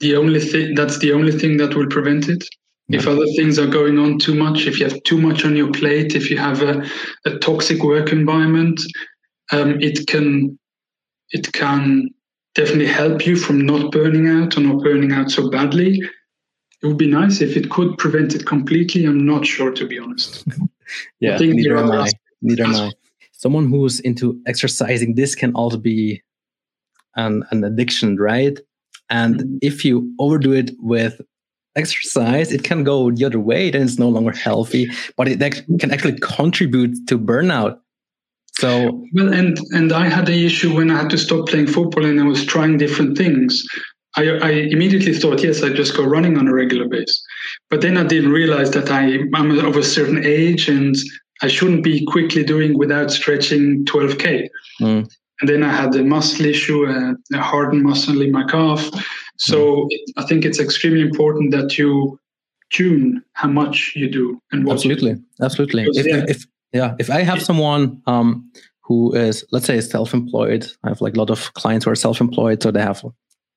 the only thing that's the only thing that will prevent it. Yeah. If other things are going on too much, if you have too much on your plate, if you have a, a toxic work environment, um, it can it can definitely help you from not burning out or not burning out so badly it would be nice if it could prevent it completely. I'm not sure, to be honest. <laughs> yeah, neither am I. Neither am I. Someone who's into exercising, this can also be an, an addiction, right? And mm-hmm. if you overdo it with exercise, it can go the other way. Then it's no longer healthy, but it can actually contribute to burnout. So well, and and I had the issue when I had to stop playing football and I was trying different things. I, I, immediately thought, yes, I just go running on a regular basis. But then I didn't realize that I, I'm of a certain age and I shouldn't be quickly doing without stretching 12K. Mm. And then I had a muscle issue, a, a hardened muscle in my calf. So mm. it, I think it's extremely important that you tune how much you do and what absolutely, absolutely. If, yeah. if yeah, if I have someone um, who is, let's say, self-employed, I have like a lot of clients who are self-employed, so they have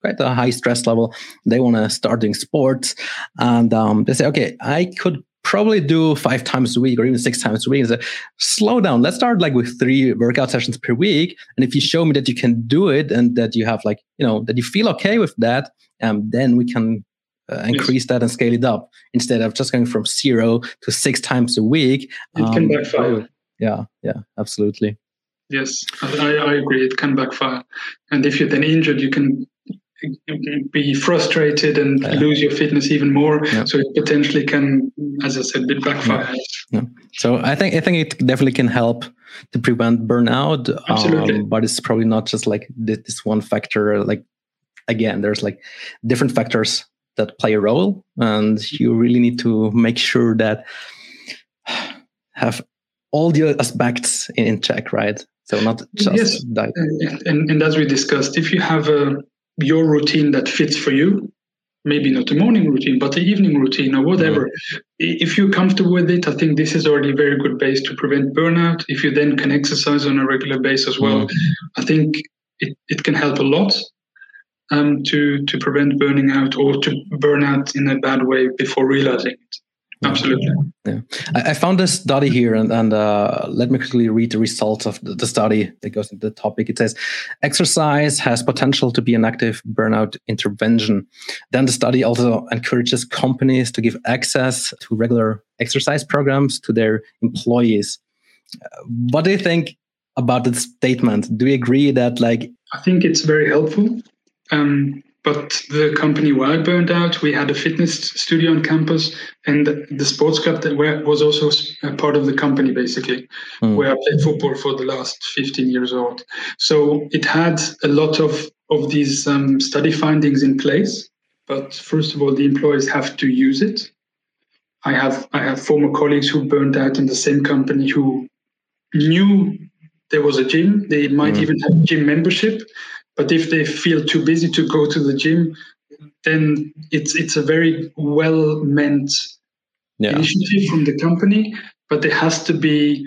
quite a high stress level. They want to start doing sports, and um, they say, okay, I could probably do five times a week or even six times a week. And say, slow down. Let's start like with three workout sessions per week. And if you show me that you can do it and that you have like, you know, that you feel okay with that, um, then we can uh, increase yes. that and scale it up instead of just going from zero to six times a week. It um, can backfire. Yeah, yeah, absolutely. Yes, I, I agree. It can backfire. And if you're then injured, you can be frustrated and yeah. lose your fitness even more. Yeah. So it potentially can, as I said, be backfire. Yeah. So I think I think it definitely can help to prevent burnout. Absolutely. Um, but it's probably not just like this one factor. Like again, there's like different factors that play a role, and you really need to make sure that have all the aspects in check, right? So not just yes. And, and, and as we discussed, if you have a your routine that fits for you, maybe not the morning routine, but the evening routine or whatever. Mm. If you're comfortable with it, I think this is already a very good base to prevent burnout. If you then can exercise on a regular basis as well, mm. I think it, it can help a lot um, to to prevent burning out or to burn out in a bad way before realizing it. Absolutely. Yeah. I, I found this study here, and, and uh, let me quickly read the results of the, the, study that goes into the topic. It says exercise has potential to be an active burnout intervention. Then the study also encourages companies to give access to regular exercise programs to their employees. Uh, what do you think about this statement? Do you agree that, like, I think it's very helpful. Um, but the company where I burned out, we had a fitness studio on campus, and the sports club that was also a part of the company, basically, mm. where I played football for the last 15 years old. So it had a lot of of these um, study findings in place. But first of all, the employees have to use it. I have I have former colleagues who burned out in the same company who knew there was a gym. They might mm. even have gym membership, but if they feel too busy to go to the gym, then it's it's a very well meant yeah. initiative from the company, but there has to be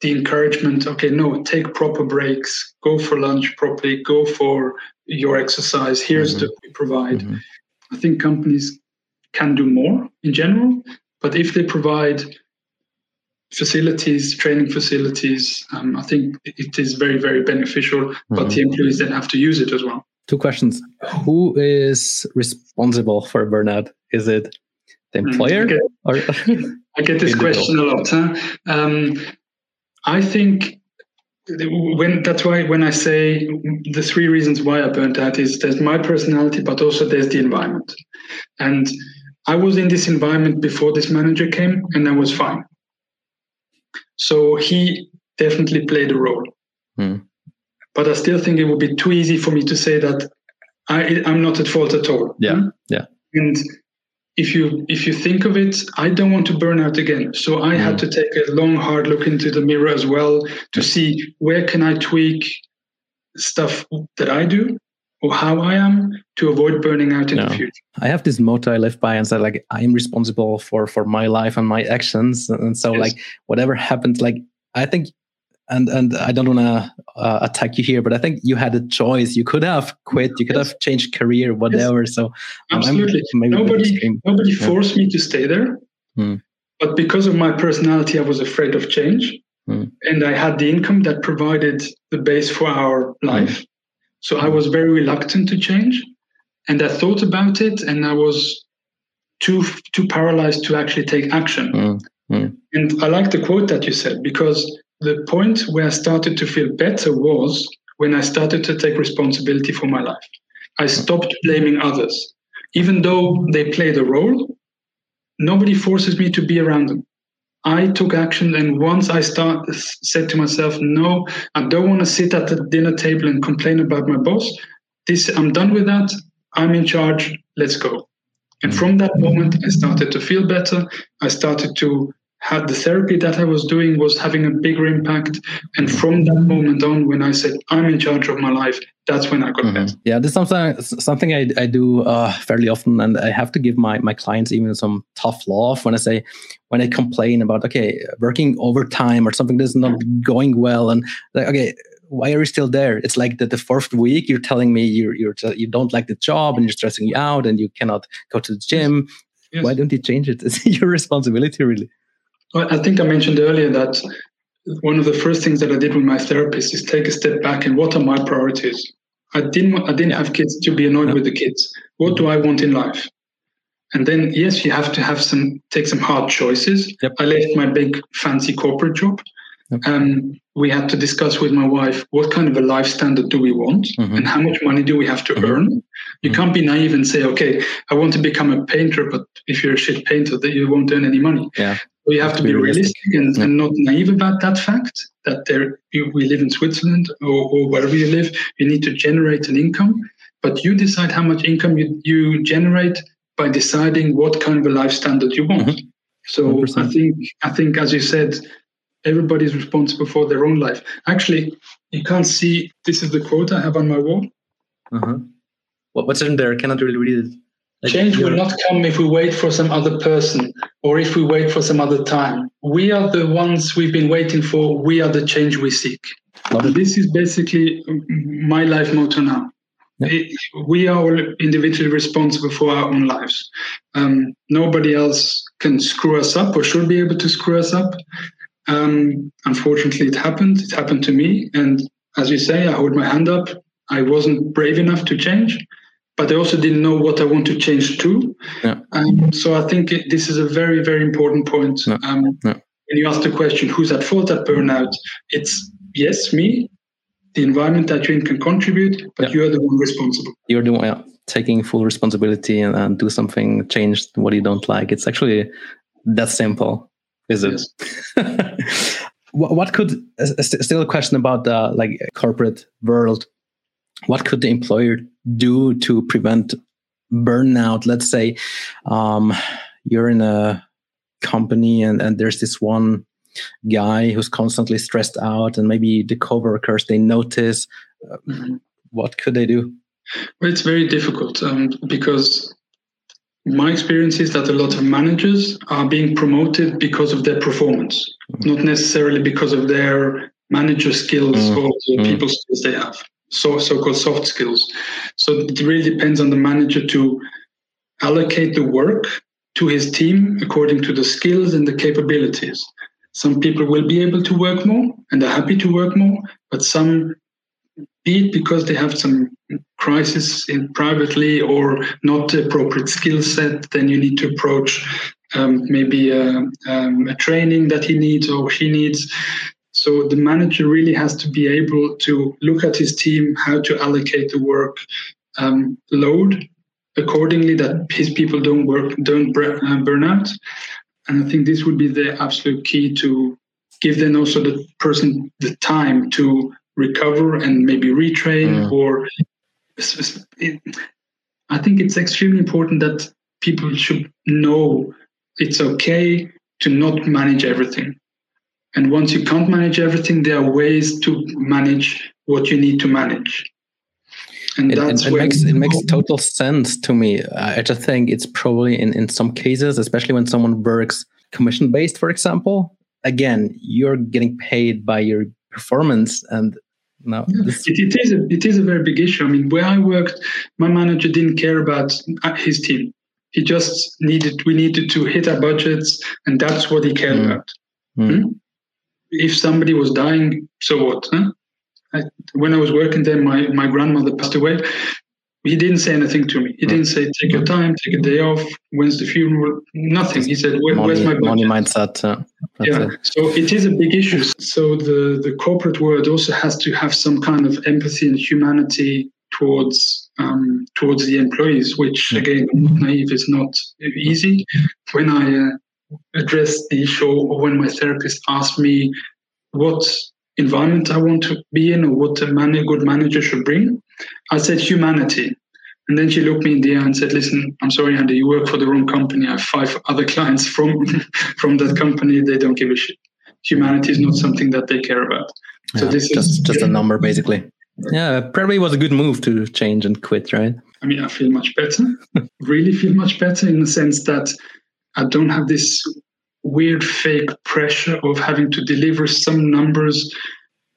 the encouragement. Okay, no, take proper breaks, go for lunch properly, go for your exercise. Here's mm-hmm. the we provide. Mm-hmm. I think companies can do more in general, but if they provide facilities, training facilities, um, I think it is very, very beneficial, mm-hmm. but the employees then have to use it as well. Two questions. Who is responsible for burnout? Is it the mm, employer? I, get, <laughs> I get this question a lot. Huh? Um, I think when that's why when I say the three reasons why I burnt out is there's my personality, but also there's the environment. And I was in this environment before this manager came, and I was fine. So he definitely played a role. Mm. But I still think it would be too easy for me to say that I, I'm not at fault at all. Yeah. Hmm? Yeah. And if you if you think of it, I don't want to burn out again. So I mm. had hmm. to take a long, hard look into the mirror as well to see where can I tweak stuff that I do or how I am to avoid burning out in no. the future. I have this motto I live by and say like I am responsible for for my life and my actions. And so yes. like whatever happens, like I think and and I don't want to uh, attack you here, but I think you had a choice. You could have quit. You could yes. have changed career, whatever. Yes. So absolutely, nobody nobody yeah. forced me to stay there. Hmm. But because of my personality, I was afraid of change, hmm. and I had the income that provided the base for our life. So I was very reluctant to change. And I thought about it and I was too too paralyzed to actually take action. Mm, mm. And I like the quote that you said because the point where I started to feel better was when I started to take responsibility for my life. I stopped blaming others. Even though they played a role, nobody forces me to be around them. I took action, and once I start said to myself, "No, I don't want to sit at the dinner table and complain about my boss. This, I'm done with that. I'm in charge. Let's go." And mm. from that moment, I started to feel better. I started to had the therapy that I was doing was having a bigger impact. And from that moment on, when I said I'm in charge of my life, that's when I got mm-hmm. better. Yeah, this is something something I, I do uh, fairly often, and I have to give my my clients even some tough love when I say when I complain about okay working overtime or something that's not going well, and like okay why are you still there? It's like the, the fourth week you're telling me you're you're you don't like the job and you're stressing you out and you cannot go to the gym. Yes. Why don't you change it? <laughs> It's your responsibility, really. I think I mentioned earlier that one of the first things that I did with my therapist is take a step back and what are my priorities? I didn't I didn't have kids to be annoyed with the kids. What do I want in life? And then yes, you have to have some take some hard choices. Yep. I left my big fancy corporate job. Yep. Um, we had to discuss with my wife what kind of a life standard do we want mm-hmm. and how much money do we have to mm-hmm. earn. You mm-hmm. can't be naive and say, okay, I want to become a painter, but if you're a shit painter, that you won't earn any money. Yeah. We have, have to, be realistic, realistic and, yeah. and, not naive about that fact that there you, we live in Switzerland or, or, wherever you live, you need to generate an income, but you decide how much income you, you generate by deciding what kind of a life standard you want. Mm-hmm. So 100%. I think I think as you said, everybody's responsible for their own life. Actually, you can't see this is the quote I have on my wall. Uh-huh. What, what's in there? I cannot really read it. Change will not come if we wait for some other person or if we wait for some other time. We are the ones we've been waiting for. We are the change we seek. This is basically my life motto now. Yeah. We are all individually responsible for our own lives. Um, nobody else can screw us up or should be able to screw us up. Um, unfortunately, it happened. It happened to me. And as you say, I hold my hand up. I wasn't brave enough to change but I also didn't know what I want to change to. Yeah. Um, so I think it, this is a very, very important point. Yeah. Um, yeah. When you ask the question, who's at fault at burnout? It's yes, me. The environment that you're in can contribute, but you're the one responsible. You're the one yeah, taking full responsibility and, and, do something, change what you don't like. It's actually that simple, is it? Yes. <laughs> what, what could uh, still a question about the like corporate world? What could the employer do to prevent burnout? Let's say um, you're in a company and, and there's this one guy who's constantly stressed out, and maybe the coworkers they notice. Mm-hmm. What could they do? Well, it's very difficult um, because my experience is that a lot of managers are being promoted because of their performance, mm-hmm. not necessarily because of their manager skills mm-hmm. or the mm-hmm. people skills they have so so-called soft skills. So it really depends on the manager to allocate the work to his team according to the skills and the capabilities. Some people will be able to work more and are happy to work more, but some be it because they have some crisis in privately or not appropriate skill set, then you need to approach um, maybe a, um, a, training that he needs or she needs. So the manager really has to be able to look at his team, how to allocate the work um, load accordingly that his people don't work, don't uh, burn out. And I think this would be the absolute key to give then also the person the time to recover and maybe retrain mm. or I think it's extremely important that people should know it's okay to not manage everything. And once you can't manage everything, there are ways to manage what you need to manage. And it, that's it, it makes it makes total sense to me. I just think it's probably in, in some cases, especially when someone works commission based, for example. Again, you're getting paid by your performance, and no, it, it is a, it is a very big issue. I mean, where I worked, my manager didn't care about uh, his team. He just needed we needed to hit our budgets, and that's what he cared mm. about. Mm. Hmm? If somebody was dying, so what? Huh? I, when I was working there, my, my grandmother passed away. He didn't say anything to me. He didn't say, take your time, take a day off. When's the funeral? Nothing. He said, Where, money, where's my budget? Money mindset. Uh, yeah. It. So it is a big issue. So the, the corporate world also has to have some kind of empathy and humanity towards um, towards the employees, which again, naive is not easy. When I uh, address the issue or when my therapist asked me what environment I want to be in or what a, man- a good manager should bring, I said humanity. And then she looked me in the eye and said, "Listen, I'm sorry, Andy, you work for the wrong company. I have five other clients from <laughs> from that company. They don't give a shit. Humanity is not something that they care about. So yeah, this just, is just a number, basically. Yeah, probably was a good move to change and quit, right? I mean, I feel much better. <laughs> really feel much better in the sense that I don't have this weird fake pressure of having to deliver some numbers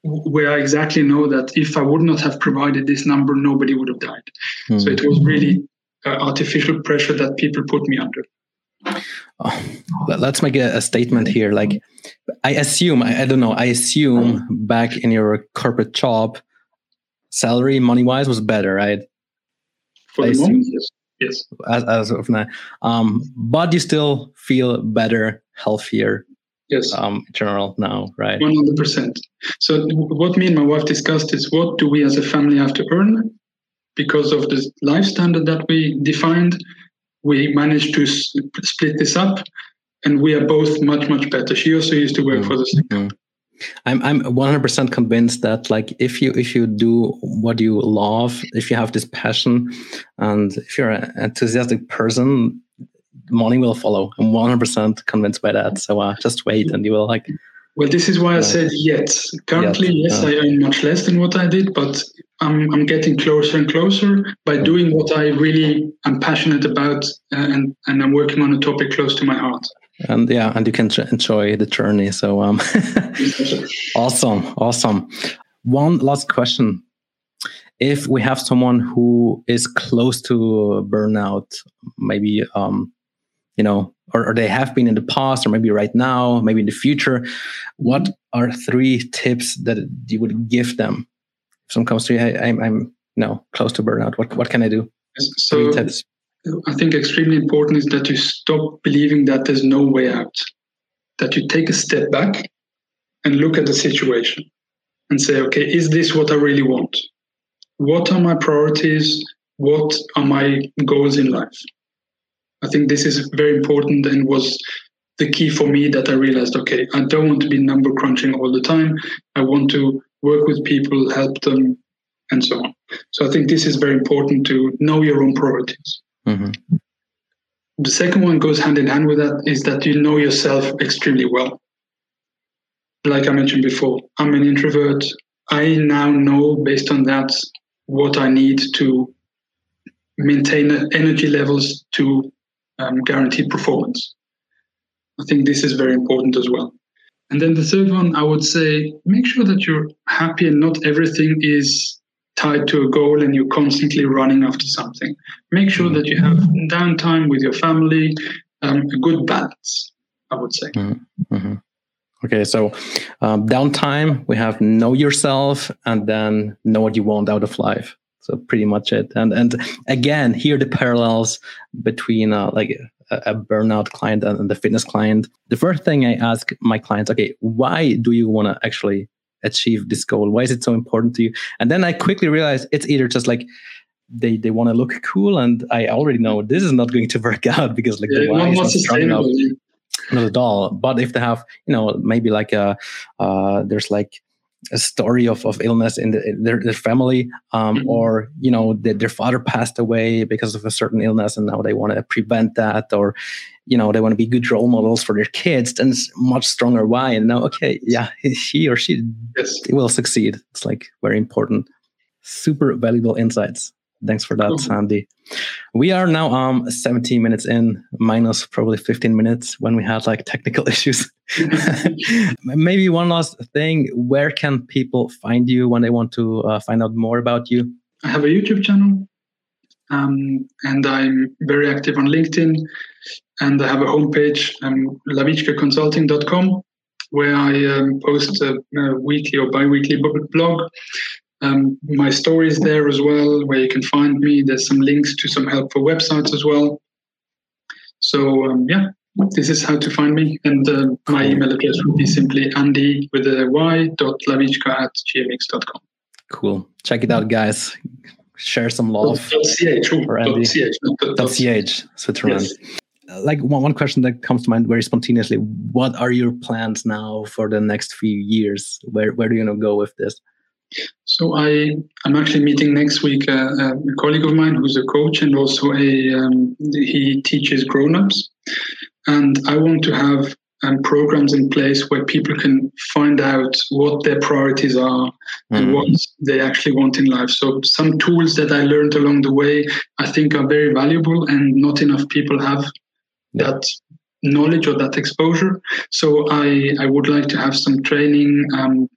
where I exactly know that if I would not have provided this number, nobody would have died. Mm. So it was really uh, artificial pressure that people put me under. Oh, let's make a, a, statement here. Like, I assume, I, I, don't know, I assume back in your corporate job, salary money wise was better, right? For I the moment, yes. Yes. As, as of now. Um, but you still feel better, healthier. Yes. Um, in general now, right? 100%. So, what me and my wife discussed is what do we as a family have to earn? Because of the life standard that we defined, we managed to split this up and we are both much, much better. She also used to work mm-hmm. for the same company. I'm I'm 100% convinced that like if you if you do what you love, if you have this passion, and if you're an enthusiastic person, money will follow. I'm 100% convinced by that. So uh, just wait, and you will like. Well, this is why I said yet. Currently, yet. yes, uh, I earn much less than what I did, but I'm, I'm getting closer and closer by doing what I really am passionate about uh, and, and I'm working on a topic close to my heart. And yeah, and you can enjoy the journey. So um, <laughs> awesome, awesome. One last question. If we have someone who is close to burnout, maybe um, you know, or, or they have been in the past, or maybe right now, maybe in the future, what are three tips that you would give them if someone comes to you, hey, I'm, I'm you know, close to burnout. What, what can I do? So I think extremely important is that you stop believing that there's no way out, that you take a step back and look at the situation and say, okay, is this what I really want? What are my priorities? What are my goals in life? I think this is very important and was the key for me that I realized okay, I don't want to be number crunching all the time. I want to work with people, help them, and so on. So I think this is very important to know your own priorities. Mm-hmm. The second one goes hand in hand with that is that you know yourself extremely well. Like I mentioned before, I'm an introvert. I now know based on that what I need to maintain energy levels to um, guarantee performance. I think this is very important as well. And then the third one, I would say, make sure that you're happy and not everything is tied to a goal and you're constantly running after something. Make sure that you have downtime with your family, um, a good balance, I would say. Mm-hmm. mm-hmm. Okay, so um, downtime, we have know yourself and then know what you want out of life. So pretty much it. And and again, here the parallels between uh, like a, a burnout client and the fitness client. The first thing I ask my clients, okay, why do you want to actually achieve this goal? Why is it so important to you? And then I quickly realize it's either just like they they want to look cool, and I already know this is not going to work <laughs> out because like yeah, the why is not strong enough. Not at all. But if they have, you know, maybe like a uh, there's like a story of, of illness in, the, in their, their family um, mm-hmm. or you know the, their father passed away because of a certain illness and now they want to prevent that or you know they want to be good role models for their kids then it's much stronger why and now okay yeah he or she yes. will succeed it's like very important super valuable insights thanks for that sandy. We are now um 17 minutes in minus probably 15 minutes when we had like technical <laughs> issues. <laughs> Maybe one last thing where can people find you when they want to uh, find out more about you? I have a youtube channel um, and i'm very active on linkedin and I have a homepage, um, lavichkaconsulting.com, where I um, post a, a, weekly or bi-weekly blog. Um, my story is there as well, where you can find me. There's some links to some helpful websites as well. So um, yeah, this is how to find me. And uh, my email address would be simply andy with a y dot lavichka at gmx.com. Cool. Check it out, guys. Share some love. .ch, for Andy. .ch, .ch Switzerland. Yes like one, one question that comes to mind very spontaneously what are your plans now for the next few years where where do you want to go with this so i i'm actually meeting next week uh, a colleague of mine who's a coach and also a um, he teaches grown-ups and i want to have um, programs in place where people can find out what their priorities are mm-hmm. and what they actually want in life. So some tools that I learned along the way, I think are very valuable and not enough people have that knowledge or that exposure. So I, I would like to have some training um,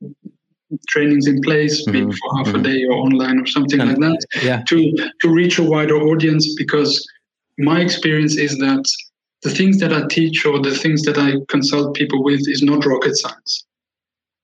trainings in place, mm-hmm. for half mm-hmm. a day or online or something and, like that, yeah. to to reach a wider audience. Because my experience is that the things that I teach or the things that I consult people with is not rocket science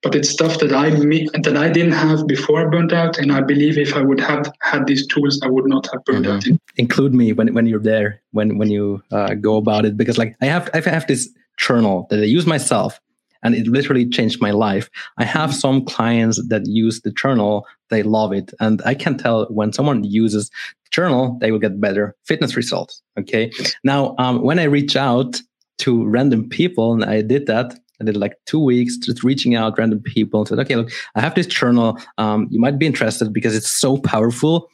but it's stuff that I that I didn't have before I burnt out, and I believe if I would have had these tools, I would not have burned mm-hmm. out. Include me when when you're there, when when you uh, go about it, because like I have I have this journal that I use myself, and it literally changed my life. I have mm-hmm. some clients that use the journal, they love it, and I can tell when someone uses the journal, they will get better fitness results. Okay, now um, when I reach out to random people, and I did that I did like two weeks just reaching out random people and said, okay, look, I have this journal. Um, you might be interested because it's so powerful.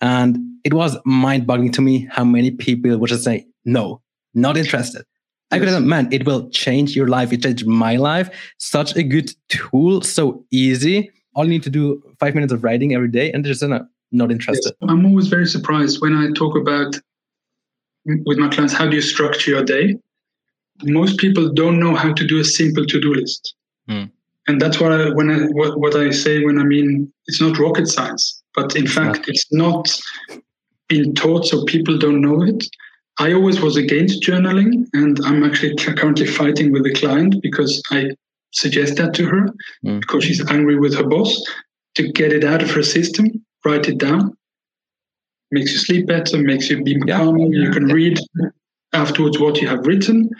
And it was mind boggling to me how many people would just say, no, not interested. I could have, man, it will change your life. It changed my life. Such a good tool, so easy. all you need to do five minutes of writing every day, and they're not, not interested. Yes. I'm always very surprised when I talk about with my clients how do you structure your day. Most people don't know how to do a simple to-do list, mm. and that's what I when I what, what I say when I mean it's not rocket science, but in fact it's not been taught so people don't know it. I always was against journaling, and I'm actually currently fighting with a client because I suggest that to her mm. because she's angry with her boss to get it out of her system, write it down. Makes you sleep better, makes you be yeah. calmer. You can read afterwards what you have written,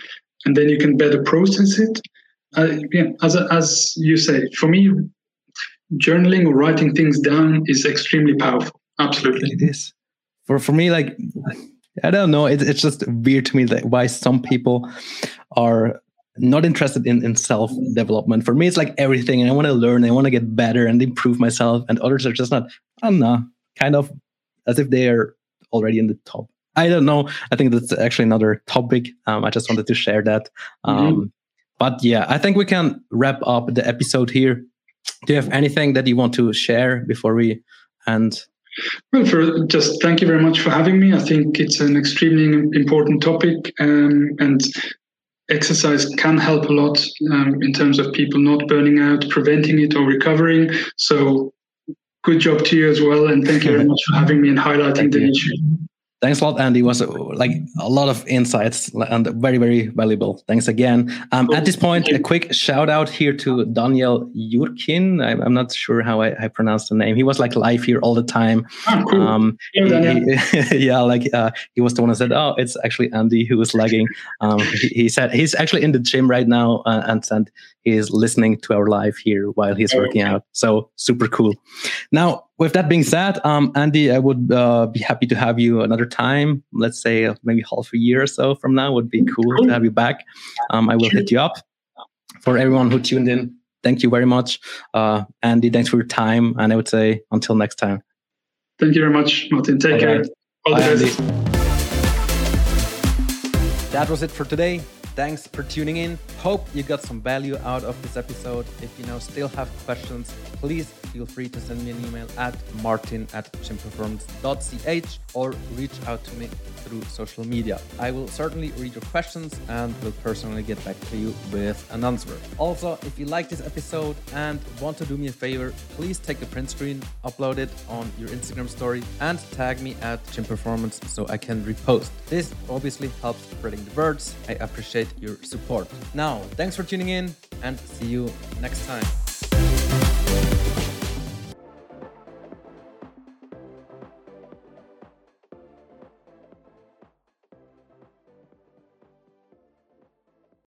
and then you can better process it. Uh, yeah, as, as you say, for me, journaling or writing things down is extremely powerful. Absolutely. It is. For, for me, like, I don't know. It, it's just weird to me that why some people are not interested in, in self development. For me, it's like everything. And I want to learn, I want to get better and improve myself. And others are just not, I don't know, kind of as if they are already in the top. I don't know. I think that's actually another topic. Um, I just wanted to share that. Mm-hmm. Um, mm-hmm. But yeah, I think we can wrap up the episode here. Do you have anything that you want to share before we end? Well, for just thank you very much for having me. I think it's an extremely important topic, um, and exercise can help a lot um, in terms of people not burning out, preventing it, or recovering. So, good job to you as well, and thank you very <laughs> much for having me and highlighting the issue. Thanks a lot, Andy. It was uh, like a lot of insights and very, very valuable. Thanks again. Um, at this point, a quick shout out here to Daniel Jurkin. I, am not sure how I, I pronounce the name. He was like live here all the time. Oh, cool. Um, he, <laughs> yeah, like uh, he was the one who said, "Oh, it's actually Andy who was lagging." Um, he, he, said he's actually in the gym right now uh, and said he is listening to our live here while he's working out. So super cool. Now, with that being said, um, Andy, I would uh, be happy to have you another time. Let's say uh, maybe half a year or so from now would be cool to have you back. Um, I will hit you up. For everyone who tuned in, thank you very much. Uh, Andy, thanks for your time. And I would say until next time. Thank you very much, Martin. Take All care. Right. All Bye, the best. Andy. That was it for today. Thanks for tuning in. Hope you got some value out of this episode. If you now still have questions, please feel free to send me an email at martin at gymperformance.ch or reach out to me through social media. I will certainly read your questions and will personally get back to you with an answer. Also, if you like this episode and want to do me a favor, please take a print screen, upload it on your Instagram story, and tag me at Gym Performance so I can repost. This obviously helps spreading the words. I appreciate your support. Now, thanks for tuning in and see you next time.